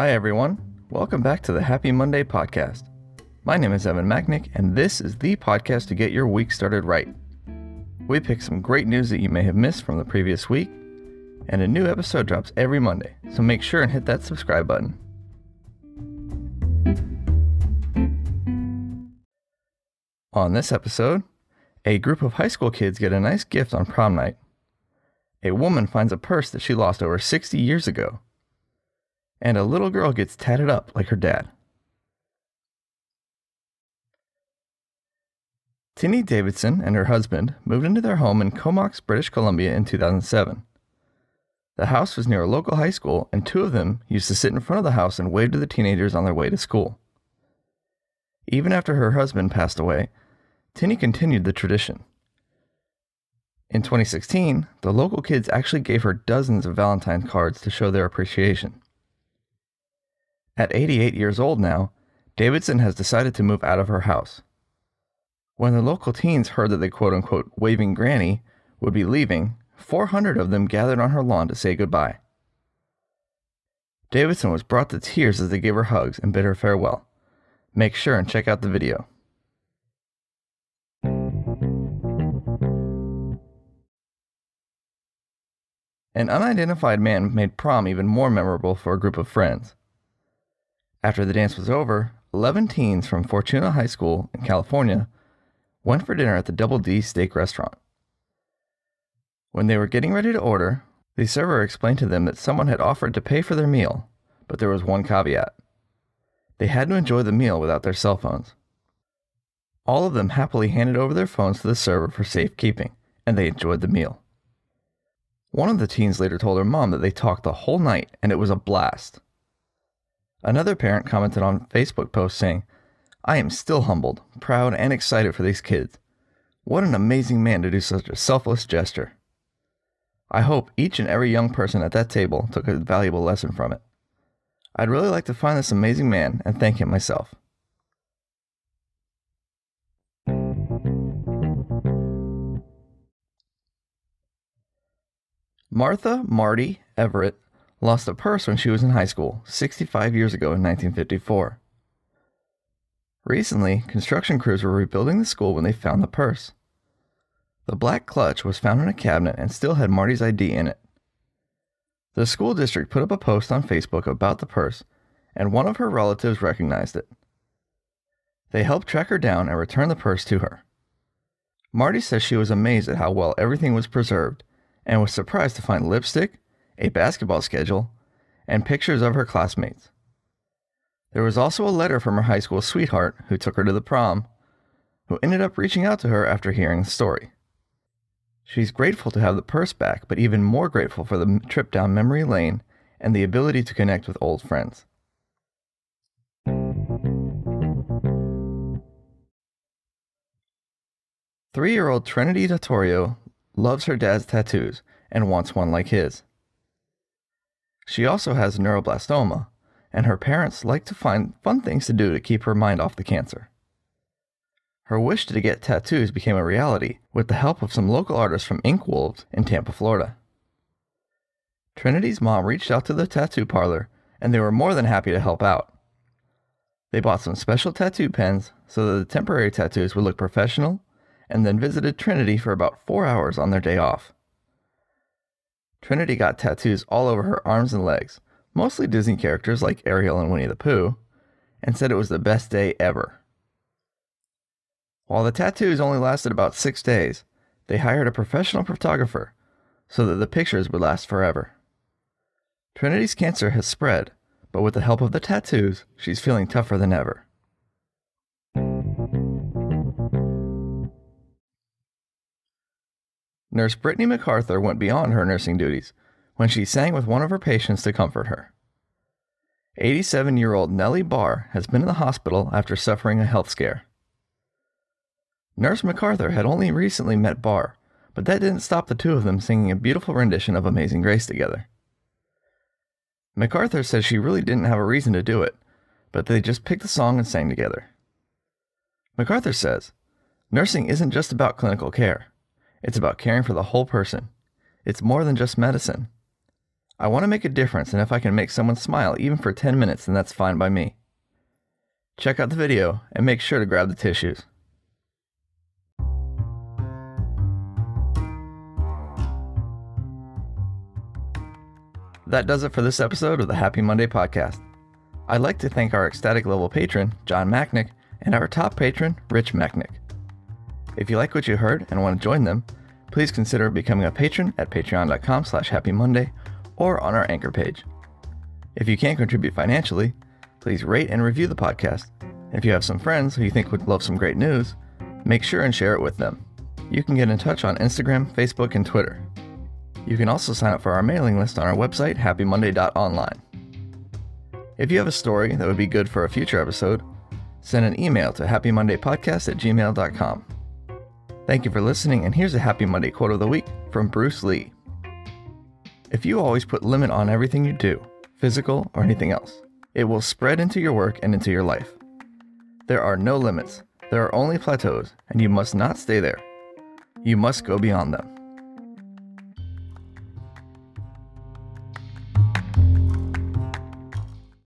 Hi, everyone. Welcome back to the Happy Monday podcast. My name is Evan Macknick, and this is the podcast to get your week started right. We pick some great news that you may have missed from the previous week, and a new episode drops every Monday, so make sure and hit that subscribe button. On this episode, a group of high school kids get a nice gift on prom night. A woman finds a purse that she lost over 60 years ago. And a little girl gets tatted up like her dad. Tinney Davidson and her husband moved into their home in Comox, British Columbia in 2007. The house was near a local high school, and two of them used to sit in front of the house and wave to the teenagers on their way to school. Even after her husband passed away, Tinney continued the tradition. In 2016, the local kids actually gave her dozens of Valentine's cards to show their appreciation. At 88 years old now, Davidson has decided to move out of her house. When the local teens heard that the quote unquote waving granny would be leaving, 400 of them gathered on her lawn to say goodbye. Davidson was brought to tears as they gave her hugs and bid her farewell. Make sure and check out the video. An unidentified man made prom even more memorable for a group of friends. After the dance was over, 11 teens from Fortuna High School in California went for dinner at the Double D Steak restaurant. When they were getting ready to order, the server explained to them that someone had offered to pay for their meal, but there was one caveat. They had to enjoy the meal without their cell phones. All of them happily handed over their phones to the server for safekeeping, and they enjoyed the meal. One of the teens later told her mom that they talked the whole night and it was a blast. Another parent commented on Facebook post saying, I am still humbled, proud, and excited for these kids. What an amazing man to do such a selfless gesture. I hope each and every young person at that table took a valuable lesson from it. I'd really like to find this amazing man and thank him myself. Martha Marty Everett lost a purse when she was in high school 65 years ago in 1954. Recently, construction crews were rebuilding the school when they found the purse. The black clutch was found in a cabinet and still had Marty's ID in it. The school district put up a post on Facebook about the purse, and one of her relatives recognized it. They helped track her down and return the purse to her. Marty says she was amazed at how well everything was preserved and was surprised to find lipstick, a basketball schedule, and pictures of her classmates. There was also a letter from her high school sweetheart who took her to the prom, who ended up reaching out to her after hearing the story. She's grateful to have the purse back, but even more grateful for the trip down memory lane and the ability to connect with old friends. Three year old Trinity Dottorio loves her dad's tattoos and wants one like his. She also has neuroblastoma, and her parents like to find fun things to do to keep her mind off the cancer. Her wish to get tattoos became a reality with the help of some local artists from Ink Wolves in Tampa, Florida. Trinity's mom reached out to the tattoo parlor, and they were more than happy to help out. They bought some special tattoo pens so that the temporary tattoos would look professional, and then visited Trinity for about four hours on their day off. Trinity got tattoos all over her arms and legs, mostly Disney characters like Ariel and Winnie the Pooh, and said it was the best day ever. While the tattoos only lasted about six days, they hired a professional photographer so that the pictures would last forever. Trinity's cancer has spread, but with the help of the tattoos, she's feeling tougher than ever. Nurse Brittany MacArthur went beyond her nursing duties when she sang with one of her patients to comfort her. 87 year old Nellie Barr has been in the hospital after suffering a health scare. Nurse MacArthur had only recently met Barr, but that didn't stop the two of them singing a beautiful rendition of Amazing Grace together. MacArthur says she really didn't have a reason to do it, but they just picked the song and sang together. MacArthur says, Nursing isn't just about clinical care. It's about caring for the whole person. It's more than just medicine. I want to make a difference, and if I can make someone smile even for 10 minutes, then that's fine by me. Check out the video and make sure to grab the tissues. That does it for this episode of the Happy Monday podcast. I'd like to thank our ecstatic level patron, John Macknick, and our top patron, Rich Macknick. If you like what you heard and want to join them, please consider becoming a patron at patreon.com slash happymonday or on our anchor page. If you can't contribute financially, please rate and review the podcast. If you have some friends who you think would love some great news, make sure and share it with them. You can get in touch on Instagram, Facebook, and Twitter. You can also sign up for our mailing list on our website, happymonday.online. If you have a story that would be good for a future episode, send an email to happymondaypodcast at gmail.com. Thank you for listening, and here's a Happy Monday quote of the week from Bruce Lee. If you always put limit on everything you do, physical or anything else, it will spread into your work and into your life. There are no limits, there are only plateaus, and you must not stay there. You must go beyond them.